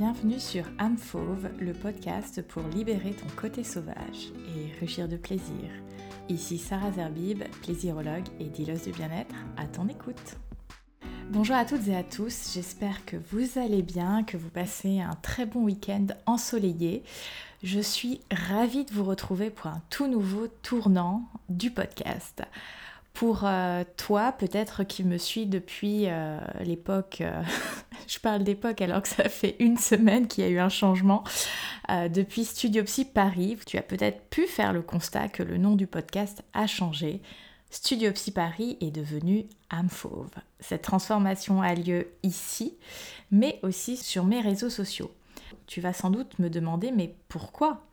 Bienvenue sur âme le podcast pour libérer ton côté sauvage et rugir de plaisir. Ici Sarah Zerbib, plaisirologue et dealeuse du bien-être, à ton écoute. Bonjour à toutes et à tous, j'espère que vous allez bien, que vous passez un très bon week-end ensoleillé. Je suis ravie de vous retrouver pour un tout nouveau tournant du podcast. Pour euh, toi, peut-être qui me suis depuis euh, l'époque, euh, je parle d'époque alors que ça fait une semaine qu'il y a eu un changement, depuis Studio Psy Paris, tu as peut-être pu faire le constat que le nom du podcast a changé. Studio Psy Paris est devenu âme fauve. Cette transformation a lieu ici, mais aussi sur mes réseaux sociaux. Tu vas sans doute me demander, mais pourquoi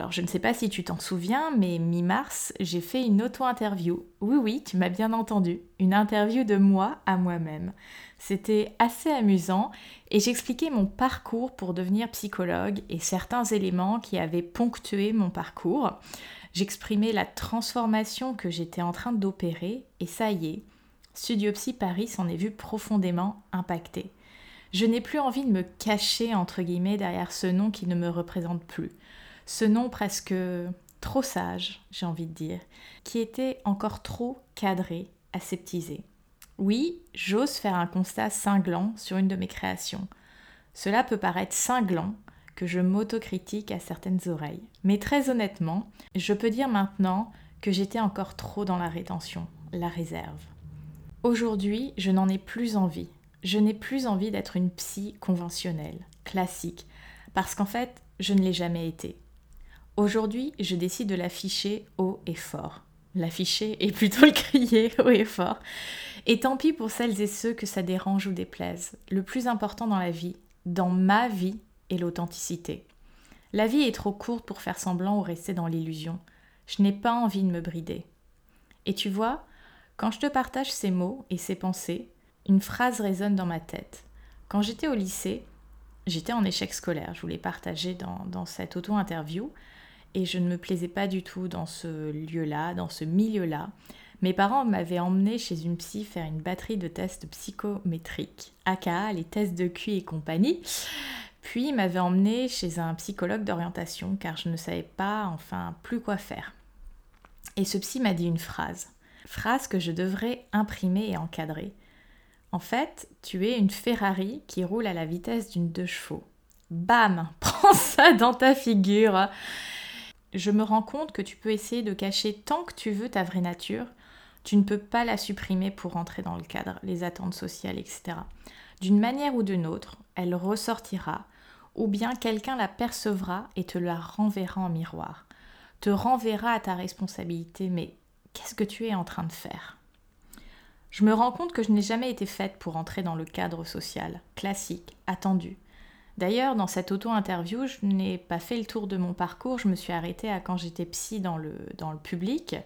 alors je ne sais pas si tu t'en souviens, mais mi-mars, j'ai fait une auto-interview. Oui oui, tu m'as bien entendu, une interview de moi à moi-même. C'était assez amusant et j'expliquais mon parcours pour devenir psychologue et certains éléments qui avaient ponctué mon parcours. J'exprimais la transformation que j'étais en train d'opérer et ça y est, Studio Psy Paris s'en est vu profondément impacté. Je n'ai plus envie de me cacher entre guillemets derrière ce nom qui ne me représente plus ce nom presque trop sage, j'ai envie de dire, qui était encore trop cadré, aseptisé. Oui, j'ose faire un constat cinglant sur une de mes créations. Cela peut paraître cinglant que je m'autocritique à certaines oreilles. Mais très honnêtement, je peux dire maintenant que j'étais encore trop dans la rétention, la réserve. Aujourd'hui, je n'en ai plus envie. Je n'ai plus envie d'être une psy conventionnelle, classique, parce qu'en fait, je ne l'ai jamais été. Aujourd'hui, je décide de l'afficher haut et fort. L'afficher et plutôt le crier haut et fort. Et tant pis pour celles et ceux que ça dérange ou déplaise. Le plus important dans la vie, dans ma vie, est l'authenticité. La vie est trop courte pour faire semblant ou rester dans l'illusion. Je n'ai pas envie de me brider. Et tu vois, quand je te partage ces mots et ces pensées, une phrase résonne dans ma tête. Quand j'étais au lycée, j'étais en échec scolaire, je voulais partager dans, dans cette auto-interview, et je ne me plaisais pas du tout dans ce lieu-là, dans ce milieu-là. Mes parents m'avaient emmené chez une psy faire une batterie de tests psychométriques, aka les tests de QI et compagnie. Puis ils m'avaient emmené chez un psychologue d'orientation car je ne savais pas enfin plus quoi faire. Et ce psy m'a dit une phrase, phrase que je devrais imprimer et encadrer. En fait, tu es une Ferrari qui roule à la vitesse d'une deux chevaux. Bam Prends ça dans ta figure je me rends compte que tu peux essayer de cacher tant que tu veux ta vraie nature, tu ne peux pas la supprimer pour rentrer dans le cadre, les attentes sociales, etc. D'une manière ou d'une autre, elle ressortira, ou bien quelqu'un la percevra et te la renverra en miroir, te renverra à ta responsabilité, mais qu'est-ce que tu es en train de faire? Je me rends compte que je n'ai jamais été faite pour entrer dans le cadre social, classique, attendu. D'ailleurs, dans cette auto-interview, je n'ai pas fait le tour de mon parcours, je me suis arrêtée à quand j'étais psy dans le, dans le public.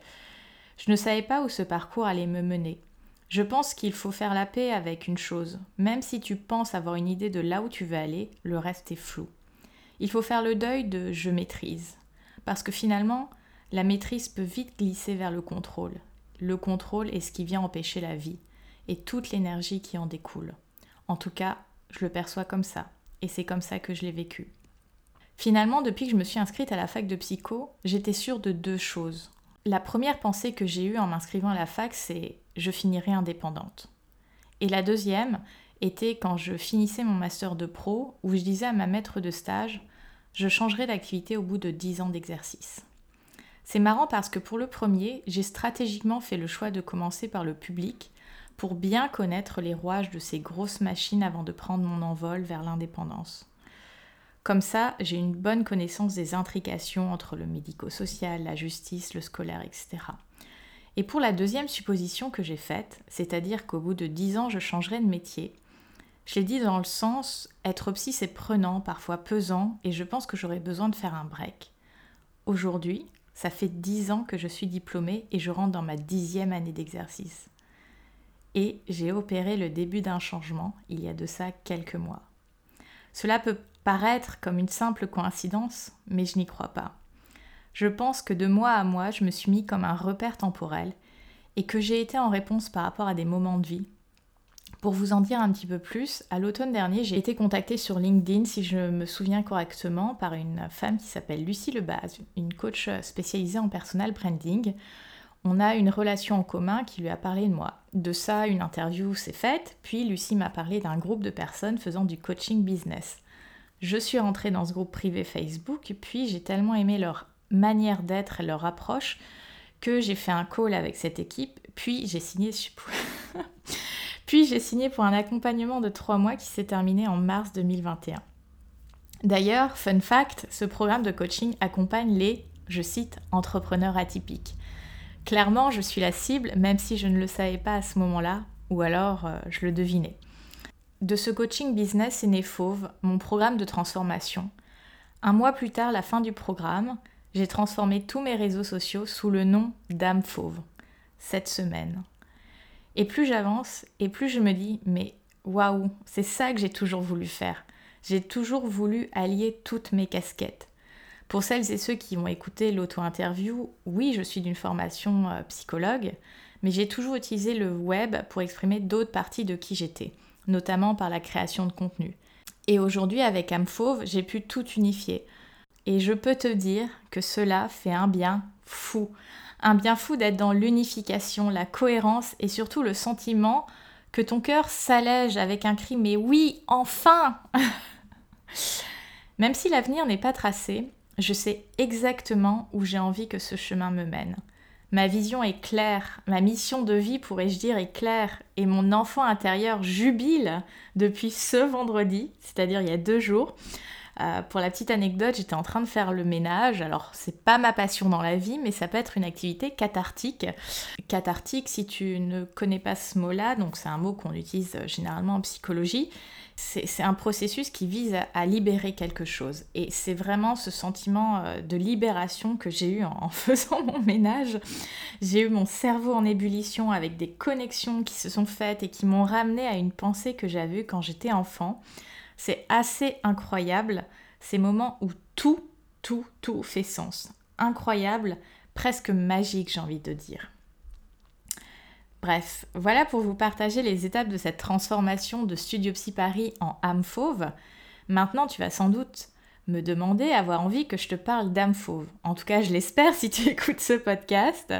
Je ne savais pas où ce parcours allait me mener. Je pense qu'il faut faire la paix avec une chose. Même si tu penses avoir une idée de là où tu veux aller, le reste est flou. Il faut faire le deuil de je maîtrise. Parce que finalement, la maîtrise peut vite glisser vers le contrôle. Le contrôle est ce qui vient empêcher la vie et toute l'énergie qui en découle. En tout cas, je le perçois comme ça et c'est comme ça que je l'ai vécu. Finalement, depuis que je me suis inscrite à la fac de psycho, j'étais sûre de deux choses. La première pensée que j'ai eue en m'inscrivant à la fac, c'est je finirai indépendante. Et la deuxième était quand je finissais mon master de pro, où je disais à ma maître de stage, je changerai d'activité au bout de 10 ans d'exercice. C'est marrant parce que pour le premier, j'ai stratégiquement fait le choix de commencer par le public pour bien connaître les rouages de ces grosses machines avant de prendre mon envol vers l'indépendance. Comme ça, j'ai une bonne connaissance des intrications entre le médico-social, la justice, le scolaire, etc. Et pour la deuxième supposition que j'ai faite, c'est-à-dire qu'au bout de dix ans je changerai de métier, je l'ai dit dans le sens être psy c'est prenant, parfois pesant, et je pense que j'aurais besoin de faire un break. Aujourd'hui, ça fait dix ans que je suis diplômée et je rentre dans ma dixième année d'exercice et j'ai opéré le début d'un changement il y a de ça quelques mois. Cela peut paraître comme une simple coïncidence, mais je n'y crois pas. Je pense que de mois à mois, je me suis mis comme un repère temporel et que j'ai été en réponse par rapport à des moments de vie Pour vous en dire un petit peu plus, à l'automne dernier, j'ai été contactée sur LinkedIn, si je me souviens correctement, par une femme qui s'appelle Lucie Lebaz, une coach spécialisée en personal branding. On a une relation en commun qui lui a parlé de moi. De ça, une interview s'est faite, puis Lucie m'a parlé d'un groupe de personnes faisant du coaching business. Je suis rentrée dans ce groupe privé Facebook, puis j'ai tellement aimé leur manière d'être et leur approche que j'ai fait un call avec cette équipe, puis j'ai signé. Puis j'ai signé pour un accompagnement de trois mois qui s'est terminé en mars 2021. D'ailleurs, fun fact, ce programme de coaching accompagne les, je cite, entrepreneurs atypiques. Clairement, je suis la cible, même si je ne le savais pas à ce moment-là, ou alors euh, je le devinais. De ce coaching business est né Fauve, mon programme de transformation. Un mois plus tard, la fin du programme, j'ai transformé tous mes réseaux sociaux sous le nom d'âme Fauve. Cette semaine. Et plus j'avance, et plus je me dis, mais waouh, c'est ça que j'ai toujours voulu faire. J'ai toujours voulu allier toutes mes casquettes. Pour celles et ceux qui ont écouté l'auto-interview, oui, je suis d'une formation euh, psychologue, mais j'ai toujours utilisé le web pour exprimer d'autres parties de qui j'étais, notamment par la création de contenu. Et aujourd'hui, avec Amfauve, j'ai pu tout unifier. Et je peux te dire que cela fait un bien fou un bien fou d'être dans l'unification, la cohérence et surtout le sentiment que ton cœur s'allège avec un cri mais oui, enfin Même si l'avenir n'est pas tracé, je sais exactement où j'ai envie que ce chemin me mène. Ma vision est claire, ma mission de vie, pourrais-je dire, est claire, et mon enfant intérieur jubile depuis ce vendredi, c'est-à-dire il y a deux jours, euh, pour la petite anecdote, j'étais en train de faire le ménage. Alors, c'est pas ma passion dans la vie, mais ça peut être une activité cathartique. Cathartique, si tu ne connais pas ce mot-là, donc c'est un mot qu'on utilise généralement en psychologie, c'est un processus qui vise à, libérer quelque chose. Et c'est vraiment ce sentiment euh, de libération que j'ai eu en, faisant mon ménage. J'ai eu mon cerveau en ébullition avec des connexions qui se sont faites et qui m'ont ramené à une pensée que j'avais eue quand j'étais enfant. C'est assez incroyable, ces moments où tout, tout, tout fait sens. Incroyable, presque magique, j'ai envie de dire. Bref, voilà pour vous partager les étapes de cette transformation de Studio Psy Paris en âme fauve. Maintenant, tu vas sans doute me demander, avoir envie que je te parle d'âme fauve. En tout cas, je l'espère si tu écoutes ce podcast.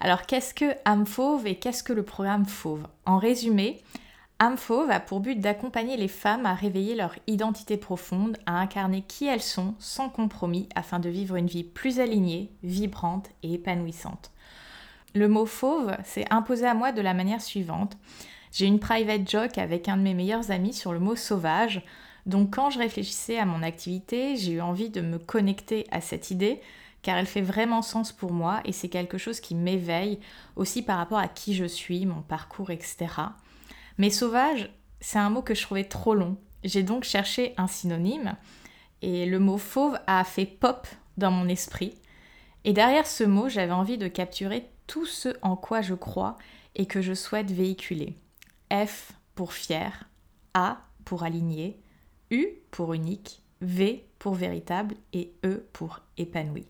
Alors, qu'est-ce que âme fauve et qu'est-ce que le programme fauve? En résumé, Amphove a pour but d'accompagner les femmes à réveiller leur identité profonde, à incarner qui elles sont sans compromis afin de vivre une vie plus alignée, vibrante et épanouissante. Le mot fauve s'est imposé à moi de la manière suivante. J'ai une private joke avec un de mes meilleurs amis sur le mot sauvage. Donc quand je réfléchissais à mon activité, j'ai eu envie de me connecter à cette idée car elle fait vraiment sens pour moi et c'est quelque chose qui m'éveille aussi par rapport à qui je suis, mon parcours, etc. Mais sauvage, c'est un mot que je trouvais trop long. J'ai donc cherché un synonyme et le mot fauve a fait pop dans mon esprit. Et derrière ce mot, j'avais envie de capturer tout ce en quoi je crois et que je souhaite véhiculer. F pour fier, A pour aligné, U pour unique, V pour véritable et E pour épanoui.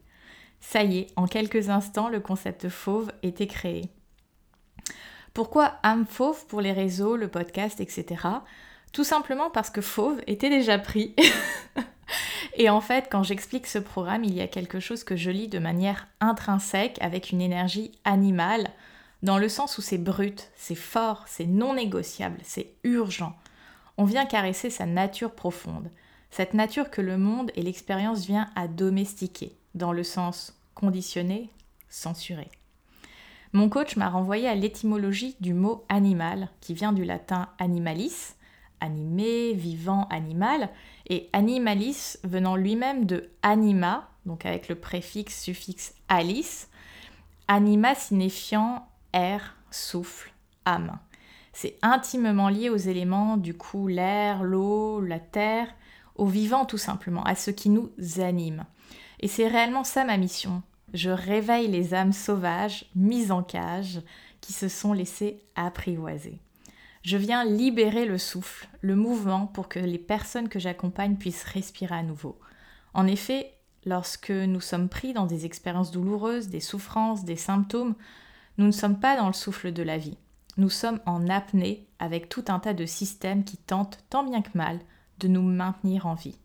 Ça y est, en quelques instants, le concept fauve était créé. Pourquoi âme fauve pour les réseaux, le podcast, etc. Tout simplement parce que fauve était déjà pris. Et en fait, quand j'explique ce programme, il y a quelque chose que je lis de manière intrinsèque, avec une énergie animale, dans le sens où c'est brut, c'est fort, c'est non négociable, c'est urgent. On vient caresser sa nature profonde, cette nature que le monde et l'expérience vient à domestiquer, dans le sens conditionné, censuré. Mon coach m'a renvoyé à l'étymologie du mot animal, qui vient du latin animalis, animé, vivant, animal, et animalis venant lui-même de anima, donc avec le préfixe suffixe alis, anima signifiant air, souffle, âme. C'est intimement lié aux éléments du coup l'air, l'eau, la terre, au vivant tout simplement, à ce qui nous anime. Et c'est réellement ça ma mission, je réveille les âmes sauvages, mises en cage, qui se sont laissées apprivoiser. Je viens libérer le souffle, le mouvement pour que les personnes que j'accompagne puissent respirer à nouveau. En effet, lorsque nous sommes pris dans des expériences douloureuses, des souffrances, des symptômes, nous ne sommes pas dans le souffle de la vie. nous sommes en apnée avec tout un tas de systèmes qui tentent, tant bien que mal, de nous maintenir en vie.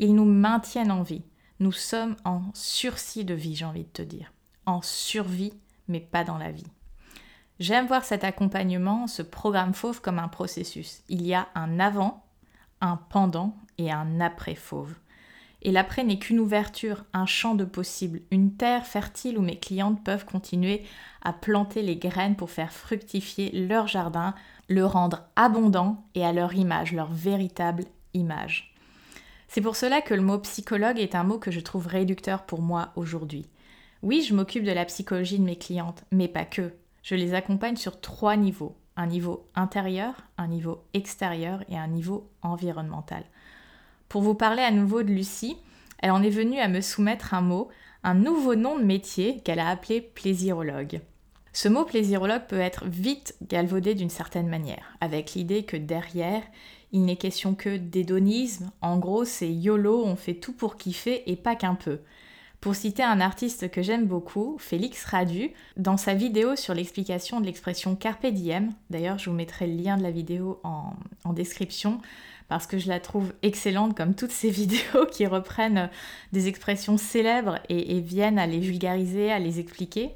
Ils nous maintiennent en vie. Nous sommes en sursis de vie, j'ai envie de te dire. En survie, mais pas dans la vie. J'aime voir cet accompagnement, ce programme fauve comme un processus. Il y a un avant, un pendant et un après fauve. Et l'après n'est qu'une ouverture, un champ de possibles, une terre fertile où mes clientes peuvent continuer à planter les graines pour faire fructifier leur jardin, le rendre abondant et à leur image, leur véritable image. C'est pour cela que le mot psychologue est un mot que je trouve réducteur pour moi aujourd'hui. Oui, je m'occupe de la psychologie de mes clientes, mais pas que. Je les accompagne sur trois niveaux. Un niveau intérieur, un niveau extérieur et un niveau environnemental. Pour vous parler à nouveau de Lucie, elle en est venue à me soumettre un mot, un nouveau nom de métier qu'elle a appelé plaisirologue. Ce mot plaisirologue peut être vite galvaudé d'une certaine manière, avec l'idée que derrière, il n'est question que d'hédonisme, en gros c'est YOLO, on fait tout pour kiffer et pas qu'un peu. Pour citer un artiste que j'aime beaucoup, Félix Radu, dans sa vidéo sur l'explication de l'expression carpe diem, d'ailleurs je vous mettrai le lien de la vidéo en, description, parce que je la trouve excellente comme toutes ces vidéos qui reprennent des expressions célèbres et, viennent à les vulgariser, à les expliquer.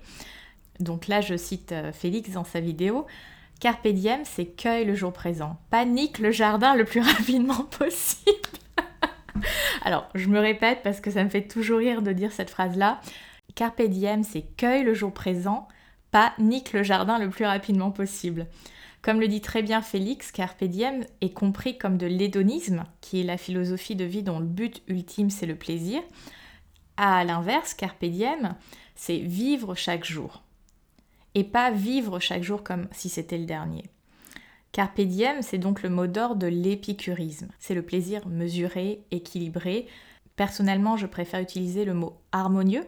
Donc là, je cite euh, Félix dans sa vidéo. Carpe diem, c'est cueille le jour présent. Panique le jardin le plus rapidement possible. Alors, je me répète parce que ça me fait toujours rire de dire cette phrase-là. Carpe diem, c'est cueille le jour présent, panique le jardin le plus rapidement possible. Comme le dit très bien Félix, Carpe diem est compris comme de l'hédonisme, qui est la philosophie de vie dont le but ultime c'est le plaisir. À l'inverse, Carpe diem, c'est vivre chaque jour. Et pas vivre chaque jour comme si c'était le dernier. Carpe diem, c'est donc le mot d'ordre de l'épicurisme. C'est le plaisir mesuré, équilibré. Personnellement, je préfère utiliser le mot harmonieux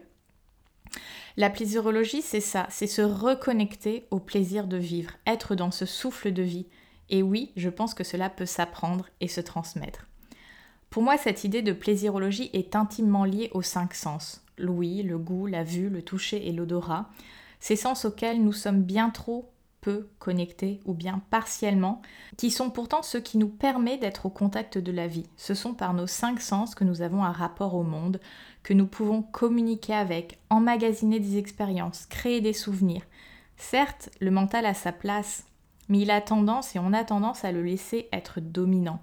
la plaisirologie, c'est ça, c'est se reconnecter au plaisir de vivre, être dans ce souffle de vie. Et oui, je pense que cela peut s'apprendre et se transmettre. Pour moi, cette idée de plaisirologie est intimement liée aux cinq sens. L'ouïe, le goût, la vue, le toucher et l'odorat. Ces sens auxquels nous sommes bien trop peu connectés ou bien partiellement, qui sont pourtant ceux qui nous permettent d'être au contact de la vie. Ce sont par nos cinq sens que nous avons un rapport au monde, que nous pouvons communiquer avec, emmagasiner des expériences, créer des souvenirs. Certes, le mental a sa place, mais il a tendance et on a tendance à le laisser être dominant,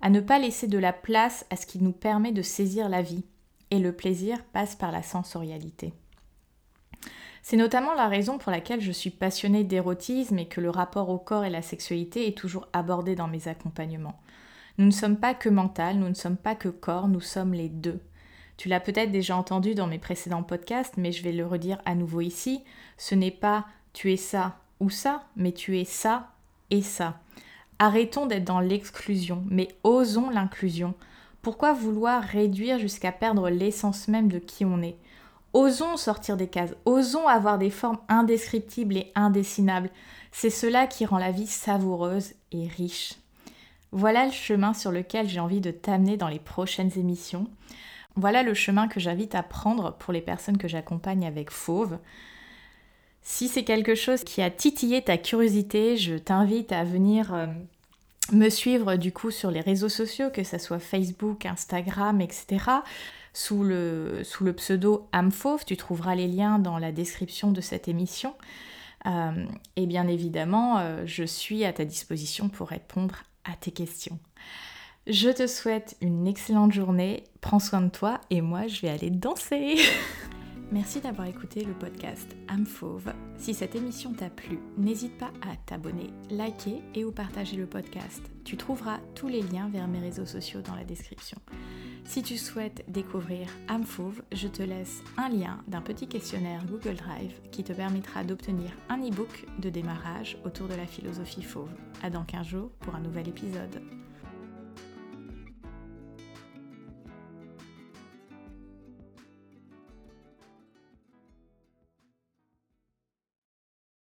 à ne pas laisser de la place à ce qui nous permet de saisir la vie. Et le plaisir passe par la sensorialité. C'est notamment la raison pour laquelle je suis passionnée d'érotisme et que le rapport au corps et la sexualité est toujours abordé dans mes accompagnements. Nous ne sommes pas que mental, nous ne sommes pas que corps, nous sommes les deux. Tu l'as peut-être déjà entendu dans mes précédents podcasts, mais je vais le redire à nouveau ici. Ce n'est pas tu es ça ou ça, mais tu es ça et ça. Arrêtons d'être dans l'exclusion, mais osons l'inclusion. Pourquoi vouloir réduire jusqu'à perdre l'essence même de qui on est? Osons sortir des cases, osons avoir des formes indescriptibles et indessinables. C'est cela qui rend la vie savoureuse et riche. Voilà le chemin sur lequel j'ai envie de t'amener dans les prochaines émissions. Voilà le chemin que j'invite à prendre pour les personnes que j'accompagne avec Fauve. Si c'est quelque chose qui a titillé ta curiosité, je t'invite à venir euh, me suivre du coup sur les réseaux sociaux, que ce soit Facebook, Instagram, etc sous le, pseudo Amfauve. Tu trouveras les liens dans la description de cette émission. Euh, et bien évidemment, euh, je suis à ta disposition pour répondre à tes questions. Je te souhaite une excellente journée, prends soin de toi et moi je vais aller danser. Merci d'avoir écouté le podcast Âme. Si cette émission t'a plu, n'hésite pas à t'abonner, liker et ou partager le podcast. Tu trouveras tous les liens vers mes réseaux sociaux dans la description. Si tu souhaites découvrir Âme je te laisse un lien d'un petit questionnaire Google Drive qui te permettra d'obtenir un e-book de démarrage autour de la philosophie fauve. À dans 15 jours pour un nouvel épisode.